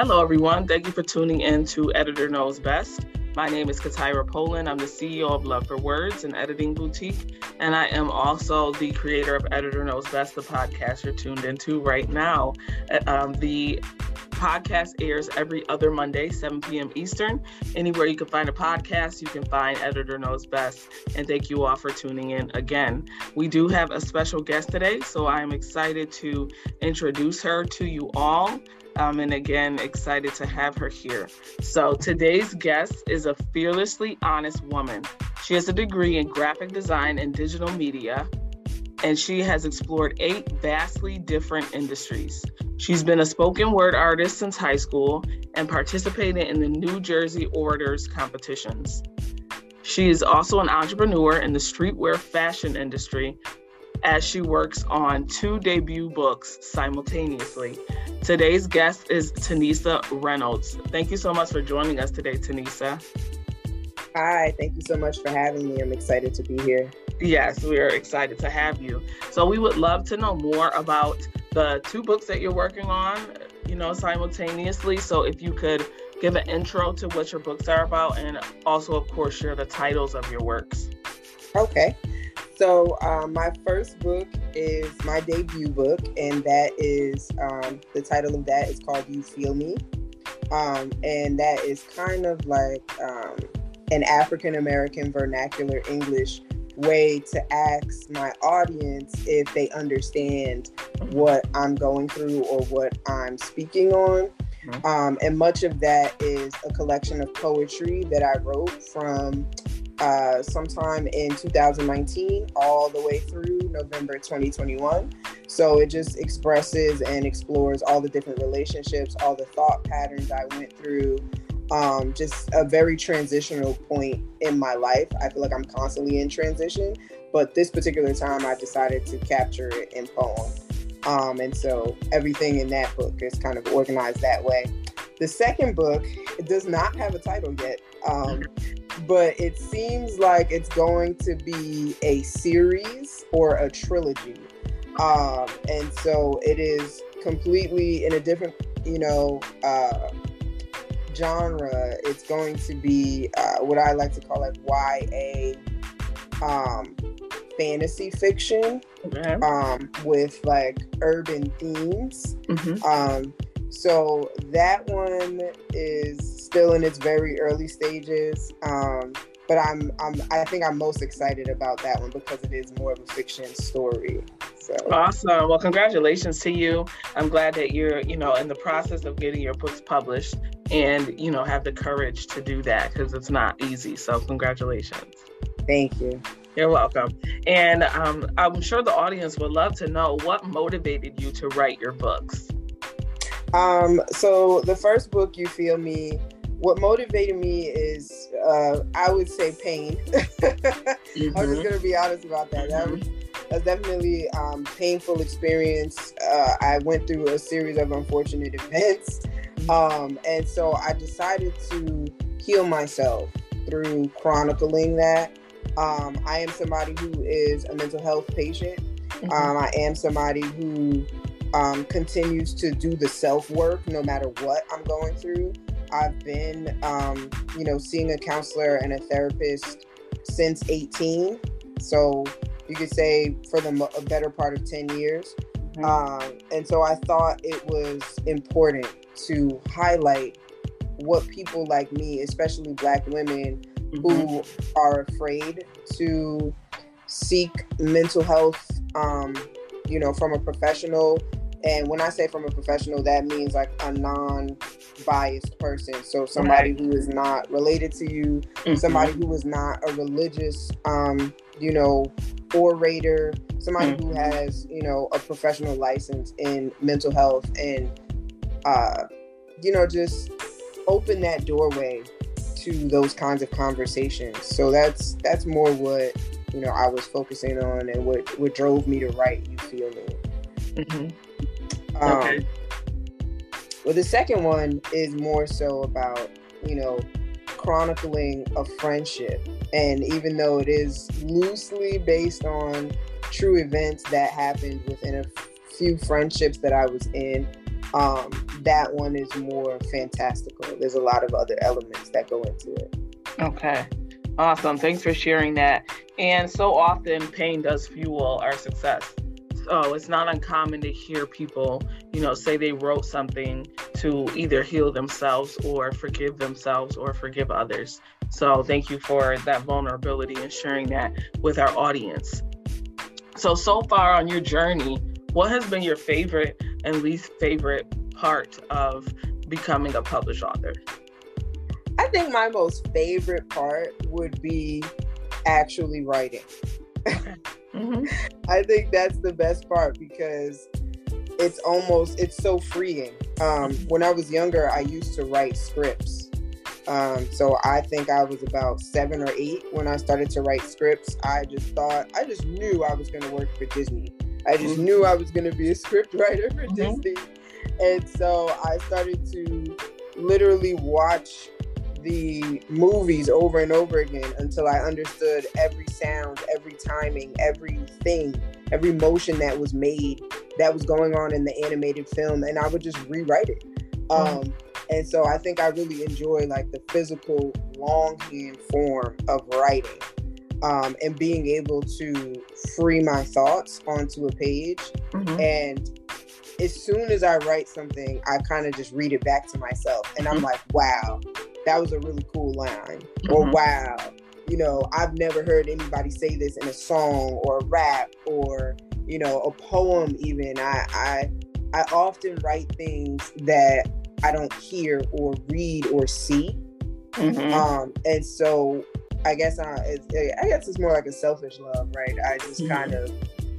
Hello, everyone. Thank you for tuning in to Editor Knows Best. My name is Katira Poland. I'm the CEO of Love for Words, an editing boutique, and I am also the creator of Editor Knows Best, the podcast you're tuned into right now. Uh, um, the podcast airs every other Monday, 7 p.m. Eastern. Anywhere you can find a podcast, you can find Editor Knows Best. And thank you all for tuning in again. We do have a special guest today, so I am excited to introduce her to you all. Um, and again, excited to have her here. So, today's guest is a fearlessly honest woman. She has a degree in graphic design and digital media, and she has explored eight vastly different industries. She's been a spoken word artist since high school and participated in the New Jersey Orators competitions. She is also an entrepreneur in the streetwear fashion industry as she works on two debut books simultaneously. Today's guest is Tanisa Reynolds. Thank you so much for joining us today, Tanisa. Hi, thank you so much for having me. I'm excited to be here. Yes, we are excited to have you. So, we would love to know more about the two books that you're working on, you know, simultaneously. So if you could give an intro to what your books are about and also, of course, share the titles of your works. Okay. So um, my first book is my debut book, and that is um, the title of that is called "You Feel Me," um, and that is kind of like um, an African American vernacular English way to ask my audience if they understand what I'm going through or what I'm speaking on. Mm-hmm. Um, and much of that is a collection of poetry that I wrote from uh, sometime in 2019 all the way through November 2021. So it just expresses and explores all the different relationships, all the thought patterns I went through, um, just a very transitional point in my life. I feel like I'm constantly in transition, but this particular time I decided to capture it in poem. Um, and so everything in that book is kind of organized that way. The second book does not have a title yet, um, but it seems like it's going to be a series or a trilogy. Um, and so it is completely in a different, you know, uh, genre, it's going to be uh, what I like to call like YA um, fantasy fiction okay. um, with like urban themes. Mm-hmm. Um, so that one is still in its very early stages. Um, but I'm, I'm, I think I'm most excited about that one because it is more of a fiction story. So. Awesome. Well, congratulations to you. I'm glad that you're, you know, in the process of getting your books published and, you know, have the courage to do that because it's not easy. So, congratulations. Thank you. You're welcome. And um, I'm sure the audience would love to know what motivated you to write your books. Um, so, the first book, You Feel Me, what motivated me is, uh, I would say, pain. mm-hmm. I'm just going to be honest about that. Mm-hmm. that was, a definitely um, painful experience. Uh, I went through a series of unfortunate events, um, and so I decided to heal myself through chronicling that. Um, I am somebody who is a mental health patient. Mm-hmm. Um, I am somebody who um, continues to do the self work no matter what I'm going through. I've been, um, you know, seeing a counselor and a therapist since 18. So you could say for the a better part of 10 years. Mm-hmm. Um, and so I thought it was important to highlight what people like me, especially Black women, mm-hmm. who are afraid to seek mental health, um, you know, from a professional. And when I say from a professional, that means like a non biased person. So somebody right. who is not related to you, mm-hmm. somebody who is not a religious, um, you know, orator, somebody mm-hmm. who has, you know, a professional license in mental health and, uh, you know, just open that doorway to those kinds of conversations. So that's that's more what you know I was focusing on and what what drove me to write. You feel me? Mm-hmm. Um, okay. Well, the second one is more so about you know chronicling a friendship and even though it is loosely based on true events that happened within a few friendships that I was in, um, that one is more fantastical. There's a lot of other elements that go into it. Okay. Awesome. Thanks for sharing that. And so often pain does fuel our success. So it's not uncommon to hear people, you know, say they wrote something to either heal themselves or forgive themselves or forgive others. So thank you for that vulnerability and sharing that with our audience. So, so far on your journey, what has been your favorite and least favorite part of becoming a published author? I think my most favorite part would be actually writing. Mm-hmm. I think that's the best part because it's almost it's so freeing. Um, when I was younger, I used to write scripts. Um, so I think I was about seven or eight when I started to write scripts. I just thought I just knew I was going to work for Disney. I just mm-hmm. knew I was going to be a script writer for mm-hmm. Disney. And so I started to literally watch the movies over and over again until I understood every sound, every timing, everything, every motion that was made that was going on in the animated film, and I would just rewrite it. Mm-hmm. Um, and so I think I really enjoy like the physical longhand form of writing. Um, and being able to free my thoughts onto a page. Mm-hmm. And as soon as I write something, I kind of just read it back to myself. And I'm mm-hmm. like, wow, that was a really cool line. Mm-hmm. Or wow, you know, I've never heard anybody say this in a song or a rap or, you know, a poem even. I I I often write things that I don't hear or read or see. Mm-hmm. Um, and so I guess I, I guess it's more like a selfish love, right? I just mm-hmm. kind of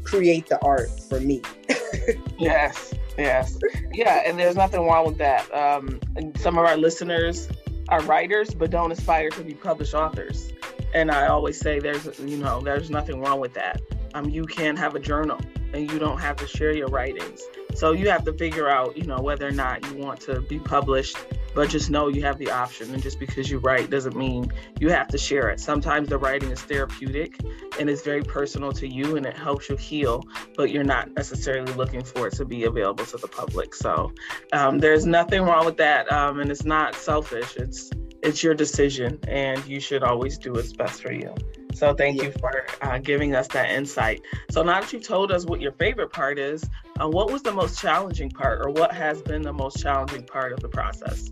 create the art for me. yes, yes, yeah, and there's nothing wrong with that. Um, and some of our listeners are writers, but don't aspire to be published authors. And I always say there's, you know, there's nothing wrong with that. Um, you can have a journal, and you don't have to share your writings. So you have to figure out, you know, whether or not you want to be published but just know you have the option. And just because you write doesn't mean you have to share it. Sometimes the writing is therapeutic and it's very personal to you and it helps you heal, but you're not necessarily looking for it to be available to the public. So um, there's nothing wrong with that. Um, and it's not selfish. It's it's your decision and you should always do what's best for you. So thank yeah. you for uh, giving us that insight. So now that you've told us what your favorite part is, uh, what was the most challenging part, or what has been the most challenging part of the process?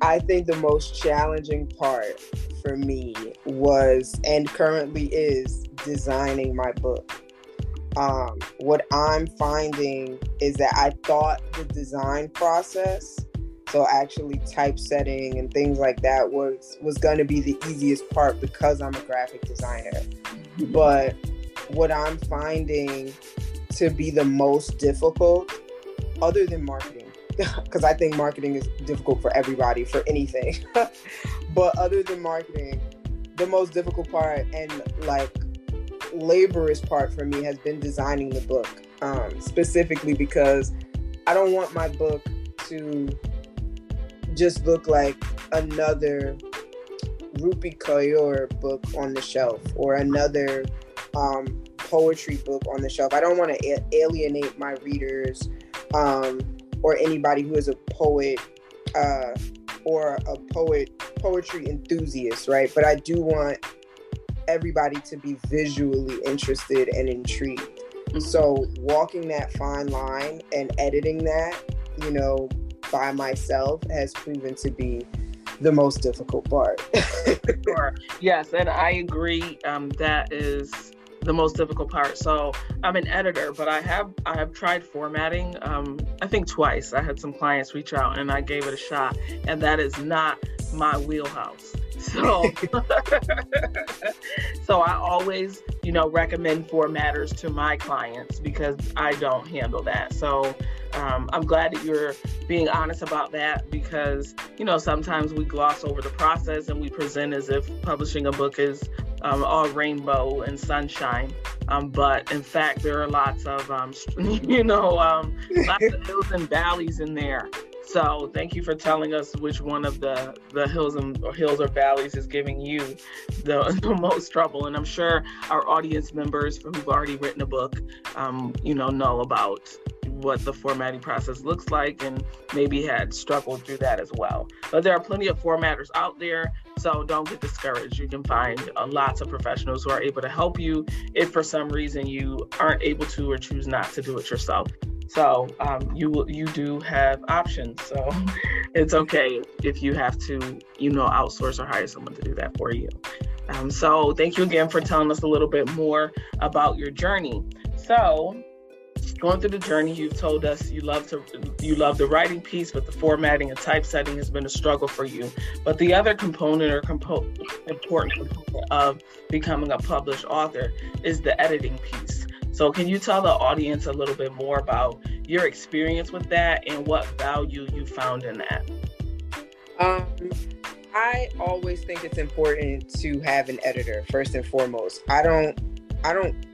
I think the most challenging part for me was, and currently is, designing my book. Um, what I'm finding is that I thought the design process so actually typesetting and things like that was was going to be the easiest part because I'm a graphic designer. Mm-hmm. But what I'm finding to be the most difficult other than marketing because I think marketing is difficult for everybody for anything. but other than marketing, the most difficult part and like laborious part for me has been designing the book. Um, specifically because I don't want my book to just look like another Rupi Kaur book on the shelf or another um, poetry book on the shelf. I don't want to a- alienate my readers um, or anybody who is a poet uh, or a poet poetry enthusiast, right? But I do want everybody to be visually interested and intrigued. Mm-hmm. So walking that fine line and editing that, you know, by myself has proven to be the most difficult part. sure. Yes, and I agree. Um, that is the most difficult part. So I'm an editor, but I have I have tried formatting. Um, I think twice. I had some clients reach out and I gave it a shot, and that is not my wheelhouse. So, so I always, you know, recommend formatters to my clients because I don't handle that. So um, I'm glad that you're being honest about that because, you know, sometimes we gloss over the process and we present as if publishing a book is um, all rainbow and sunshine. Um, but in fact, there are lots of, um, you know, um, lots of hills and valleys in there. So thank you for telling us which one of the the hills and or hills or valleys is giving you the, the most trouble. And I'm sure our audience members who've already written a book, um, you know, know about what the formatting process looks like and maybe had struggled through that as well. But there are plenty of formatters out there, so don't get discouraged. You can find uh, lots of professionals who are able to help you if for some reason you aren't able to or choose not to do it yourself. So um, you you do have options. So it's okay if you have to, you know, outsource or hire someone to do that for you. Um, so thank you again for telling us a little bit more about your journey. So going through the journey, you've told us you love to you love the writing piece, but the formatting and typesetting has been a struggle for you. But the other component or compo- important component of becoming a published author is the editing piece. So can you tell the audience a little bit more about your experience with that and what value you found in that? Um, I always think it's important to have an editor first and foremost. I don't I don't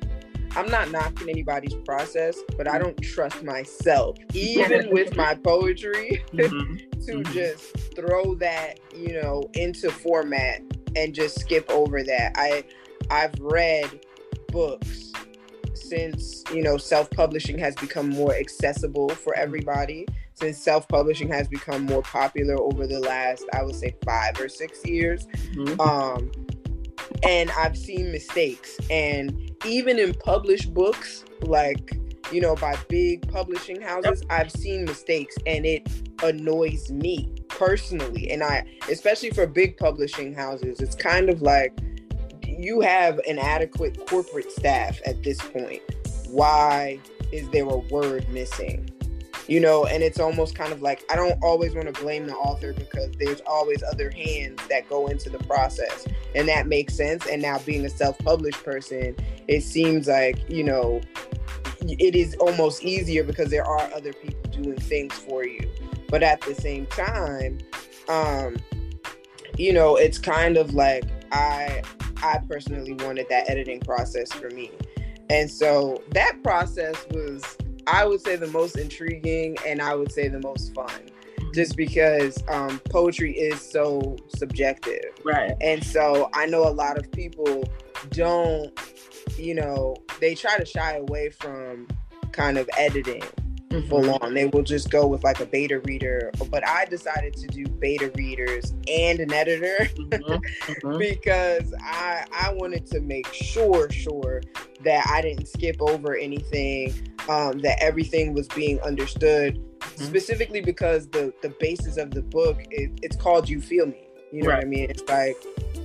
I'm not knocking anybody's process, but I don't trust myself, even with my poetry, mm-hmm. to mm-hmm. just throw that, you know, into format and just skip over that. I I've read books since, you know, self-publishing has become more accessible for everybody since self-publishing has become more popular over the last i would say five or six years mm-hmm. um, and i've seen mistakes and even in published books like you know by big publishing houses i've seen mistakes and it annoys me personally. And i especially for big publishing houses it's kind of like you have an adequate corporate staff at this point. Why is there a word missing you know and it's almost kind of like i don't always want to blame the author because there's always other hands that go into the process and that makes sense and now being a self-published person it seems like you know it is almost easier because there are other people doing things for you. But at the same time um you know it's kind of like i i personally wanted that editing process for me. And so that process was I would say the most intriguing and I would say the most fun. Just because um, poetry is so subjective. Right. And so I know a lot of people don't, you know, they try to shy away from kind of editing mm-hmm. full on. They will just go with like a beta reader. But I decided to do beta readers and an editor mm-hmm. Mm-hmm. because I I wanted to make sure sure that I didn't skip over anything, um, that everything was being understood. Mm-hmm. Specifically because the the basis of the book it, it's called "You Feel Me." You know right. what I mean? It's like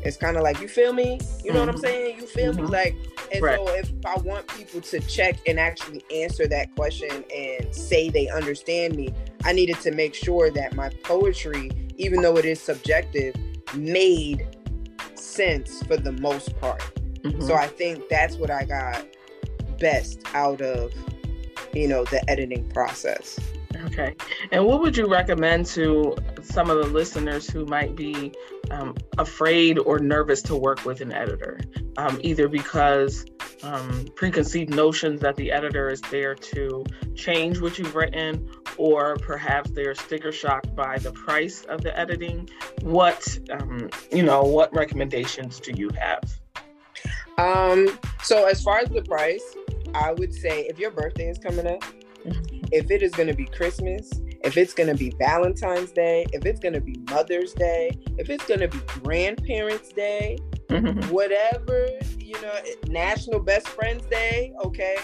it's kind of like you feel me. You know what I'm mm-hmm. saying? You feel me? Mm-hmm. Like and right. so if I want people to check and actually answer that question and say they understand me, I needed to make sure that my poetry, even though it is subjective, made sense for the most part. Mm-hmm. So I think that's what I got best out of, you know, the editing process. Okay. And what would you recommend to some of the listeners who might be um, afraid or nervous to work with an editor, um, either because um, preconceived notions that the editor is there to change what you've written, or perhaps they're sticker shocked by the price of the editing? What, um, you know, what recommendations do you have? Um, so as far as the price, I would say if your birthday is coming up, if it is going to be Christmas, if it's going to be Valentine's Day, if it's going to be Mother's Day, if it's going to be Grandparents' Day, mm-hmm. whatever, you know, National Best Friends Day, okay?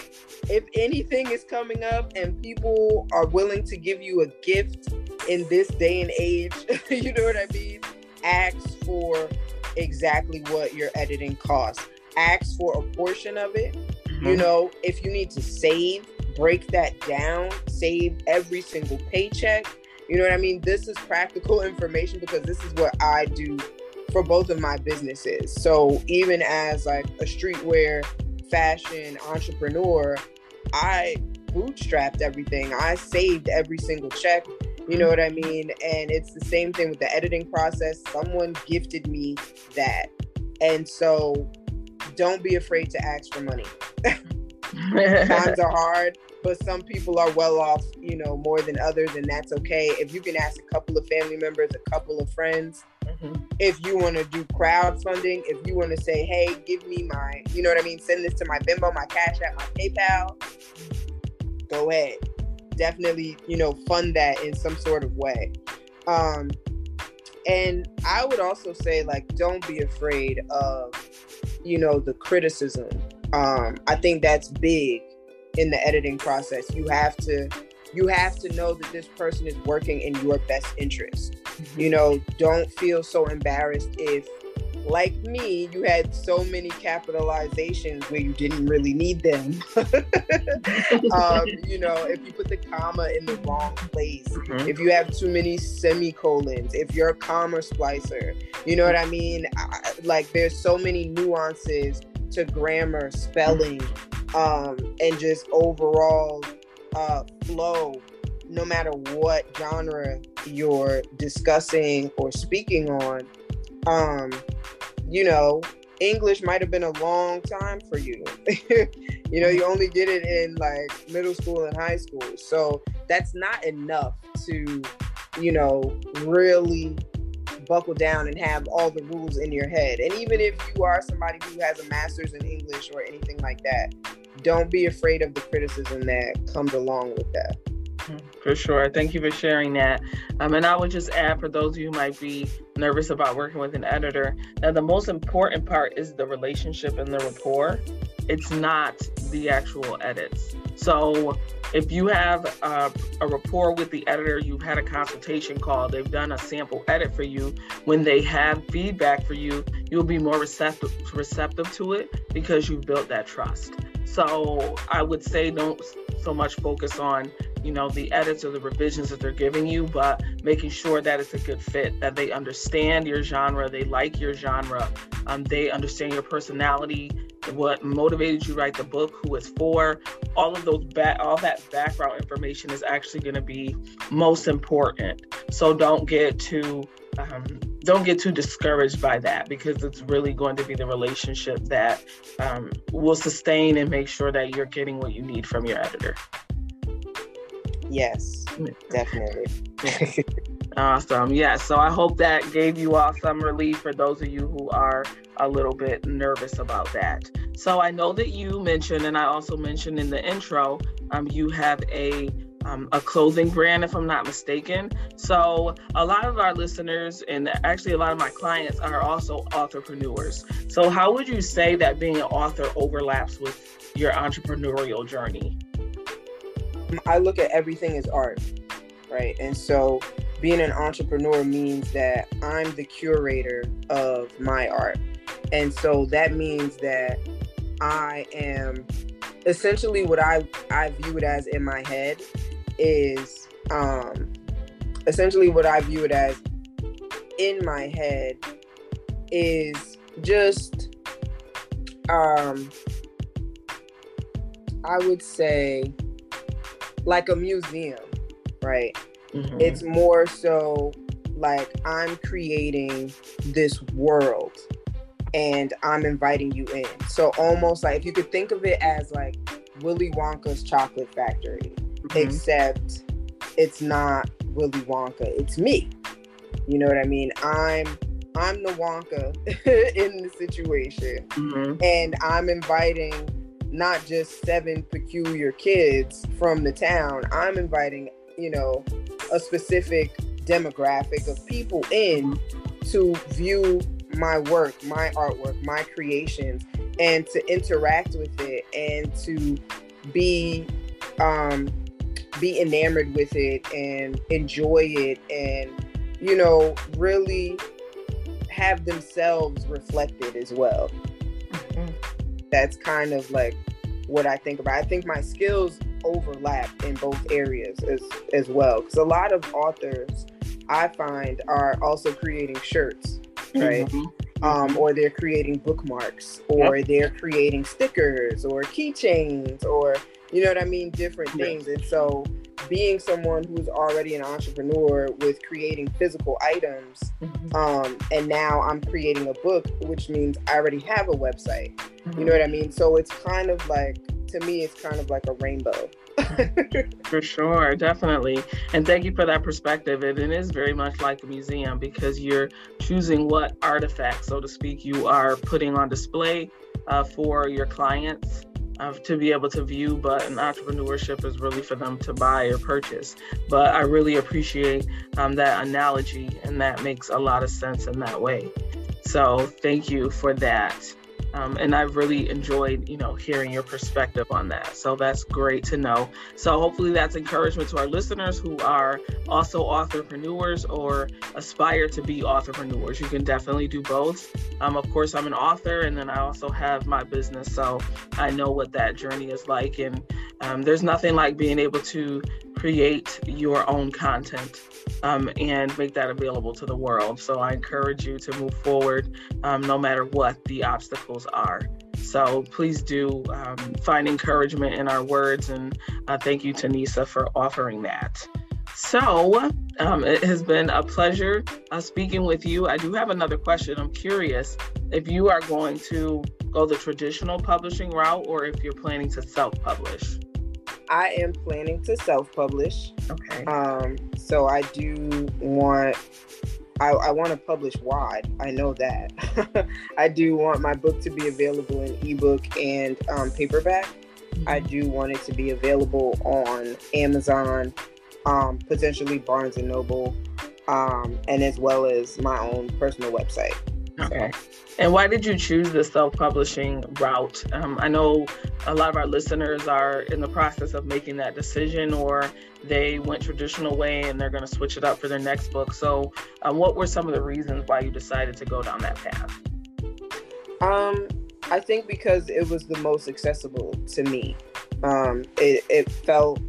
If anything is coming up and people are willing to give you a gift in this day and age, you know what I mean? Ask for exactly what your editing costs. Ask for a portion of it. Mm-hmm. You know, if you need to save break that down, save every single paycheck. You know what I mean? This is practical information because this is what I do for both of my businesses. So even as like a streetwear fashion entrepreneur, I bootstrapped everything. I saved every single check. You know what I mean? And it's the same thing with the editing process. Someone gifted me that. And so don't be afraid to ask for money. Times are hard but some people are well off, you know, more than others, and that's okay. If you can ask a couple of family members, a couple of friends, mm-hmm. if you want to do crowdfunding, if you want to say, hey, give me my, you know what I mean, send this to my Venmo, my Cash App, my PayPal, go ahead. definitely you know fund that in some sort of way um and i would also say like don't be afraid of you know the criticism. Um i think that's big in the editing process. You have to you have to know that this person is working in your best interest. Mm-hmm. you know don't feel so embarrassed if like me, you had so many capitalizations where you didn't really need them. um, you know, if you put the comma in the wrong place, mm-hmm. if you have too many semicolons, if you're a comma splicer, you know what I mean? I, like, there's so many nuances to grammar, spelling, um, and just overall uh, flow no matter what genre you're discussing or speaking on um you know, English might have been a long time for you. you know, you only get it in like middle school and high school. So that's not enough to, you know, really buckle down and have all the rules in your head. And even if you are somebody who has a master's in English or anything like that, don't be afraid of the criticism that comes along with that. For sure. Thank you for sharing that. Um, and I would just add for those of you who might be nervous about working with an editor, that the most important part is the relationship and the rapport. It's not the actual edits. So if you have a, a rapport with the editor, you've had a consultation call, they've done a sample edit for you, when they have feedback for you, you'll be more receptive receptive to it because you've built that trust. So I would say don't so much focus on you know the edits or the revisions that they're giving you but making sure that it's a good fit that they understand your genre they like your genre um, they understand your personality what motivated you write the book who it's for all of those back all that background information is actually going to be most important so don't get too um, don't get too discouraged by that because it's really going to be the relationship that um, will sustain and make sure that you're getting what you need from your editor. Yes, definitely. awesome. Yeah. So I hope that gave you all some relief for those of you who are a little bit nervous about that. So I know that you mentioned, and I also mentioned in the intro, um, you have a um, a clothing brand, if I'm not mistaken. So, a lot of our listeners and actually a lot of my clients are also entrepreneurs. So, how would you say that being an author overlaps with your entrepreneurial journey? I look at everything as art, right? And so, being an entrepreneur means that I'm the curator of my art. And so that means that I am essentially what I, I view it as in my head is um, essentially what I view it as in my head is just um, I would say like a museum, right? Mm-hmm. It's more so like I'm creating this world and I'm inviting you in. So almost like if you could think of it as like Willy Wonka's chocolate factory mm-hmm. except it's not Willy Wonka, it's me. You know what I mean? I'm I'm the Wonka in the situation. Mm-hmm. And I'm inviting not just seven peculiar kids from the town. I'm inviting, you know, a specific demographic of people in to view my work, my artwork, my creations, and to interact with it and to be um, be enamored with it and enjoy it and you know really have themselves reflected as well. That's kind of like what i think about i think my skills overlap in both areas as as well because a lot of authors i find are also creating shirts right mm-hmm. um, or they're creating bookmarks or yep. they're creating stickers or keychains or you know what I mean? Different things. And so being someone who's already an entrepreneur with creating physical items, mm-hmm. um, and now I'm creating a book, which means I already have a website. Mm-hmm. You know what I mean? So it's kind of like, to me, it's kind of like a rainbow. for sure, definitely. And thank you for that perspective. And it is very much like a museum because you're choosing what artifacts, so to speak, you are putting on display uh, for your clients uh, to be able to view, but an entrepreneurship is really for them to buy or purchase. But I really appreciate um, that analogy, and that makes a lot of sense in that way. So thank you for that. Um, and I've really enjoyed, you know, hearing your perspective on that. So that's great to know. So hopefully that's encouragement to our listeners who are also entrepreneurs or aspire to be entrepreneurs. You can definitely do both. Um, of course, I'm an author, and then I also have my business, so I know what that journey is like. And um, there's nothing like being able to create your own content um, and make that available to the world. So I encourage you to move forward um, no matter what the obstacles are. So please do um, find encouragement in our words. And uh, thank you, Tanisa, for offering that. So um, it has been a pleasure uh, speaking with you. I do have another question. I'm curious if you are going to go the traditional publishing route or if you're planning to self publish. I am planning to self-publish. Okay. Um, so I do want I, I want to publish wide. I know that. I do want my book to be available in ebook and um, paperback. Mm-hmm. I do want it to be available on Amazon, um, potentially Barnes and Noble, um, and as well as my own personal website. Okay. And why did you choose the self publishing route? Um, I know a lot of our listeners are in the process of making that decision, or they went traditional way and they're going to switch it up for their next book. So, um, what were some of the reasons why you decided to go down that path? Um, I think because it was the most accessible to me. Um, it, it felt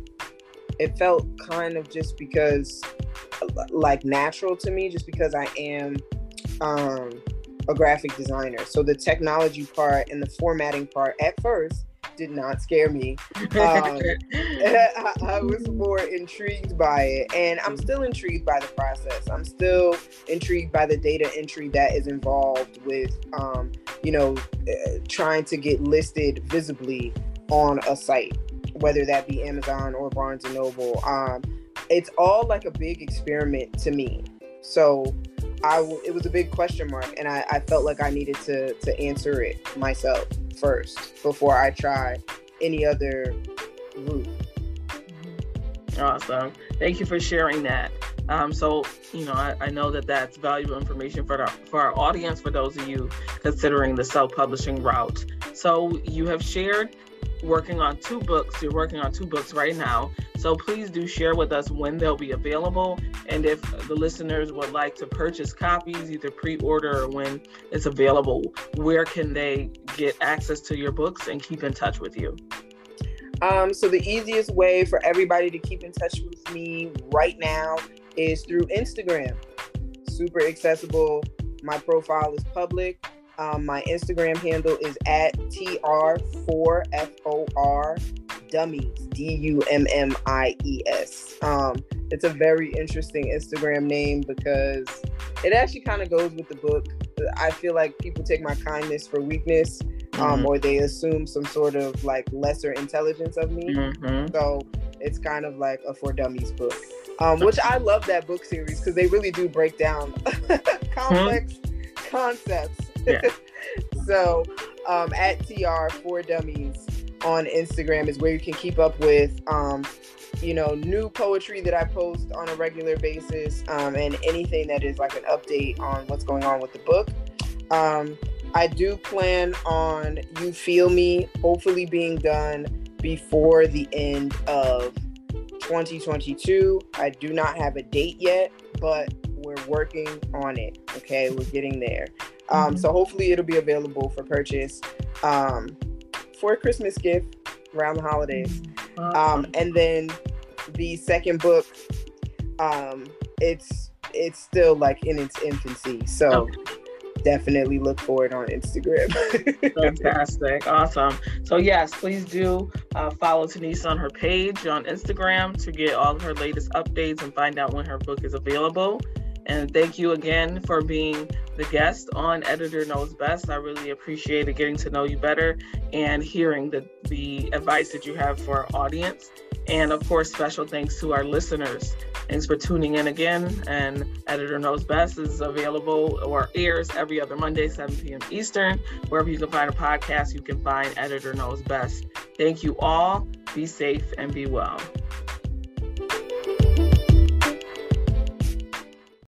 it felt kind of just because like natural to me, just because I am um a graphic designer. So the technology part and the formatting part at first did not scare me. Um, I, I, was more intrigued by it, and I'm still intrigued by the process. I'm still intrigued by the data entry that is involved with, um, you know, uh, trying to get listed visibly on a site, whether that be Amazon or Barnes and Noble. Um, it's all like a big experiment to me. So I it was a big question mark, and I, I felt like I needed to to answer it myself first before I try any other route. Awesome. Thank you for sharing that. Um, so, you know, I, I, know that that's valuable information for, the, for our audience, for those of you considering the self publishing route. So, you have shared working on two books. You're working on two books right now. So please do share with us when they'll be available. And if the listeners would like to purchase copies, either pre order or when it's available, where can they get access to your books and keep in touch with you? Um, so the easiest way for everybody to keep in touch with me right now is through Instagram. Super accessible. My profile is public. Um, my Instagram handle is at tr4for dummies d u m m i e s. Um, it's a very interesting Instagram name because it actually kind of goes with the book. I feel like people take my kindness for weakness, um, mm-hmm. or they assume some sort of like lesser intelligence of me. Mm-hmm. So it's kind of like a for dummies book, um, which I love that book series because they really do break down complex mm-hmm. concepts so um, at TR for Dummies on Instagram is where you can keep up with um, you know new poetry that I post on a regular basis um, and anything that is like an update on what's going on with the book. Um, I do plan on You Feel Me hopefully being done before the end of 2022. I do not have a date yet, but we're working on it. Okay, we're getting there. Um, mm-hmm. So hopefully it'll be available for purchase um, for a Christmas gift around the holidays. Mm-hmm. Um, and then the second book, um, it's it's still like in its infancy. So. Okay definitely look for it on Instagram. Fantastic. Awesome. So, yes, please do uh, follow Tanisa on her page on Instagram to get all of her latest updates and find out when her book is available. And thank you again for being the guest on Editor Knows Best. I really appreciated getting to know you better and hearing the, the advice that you have for our audience. And of course, special thanks to our listeners. Thanks for tuning in again. And Editor Knows Best is available or airs every other Monday, 7 p.m. Eastern. Wherever you can find a podcast, you can find Editor Knows Best. Thank you all. Be safe and be well.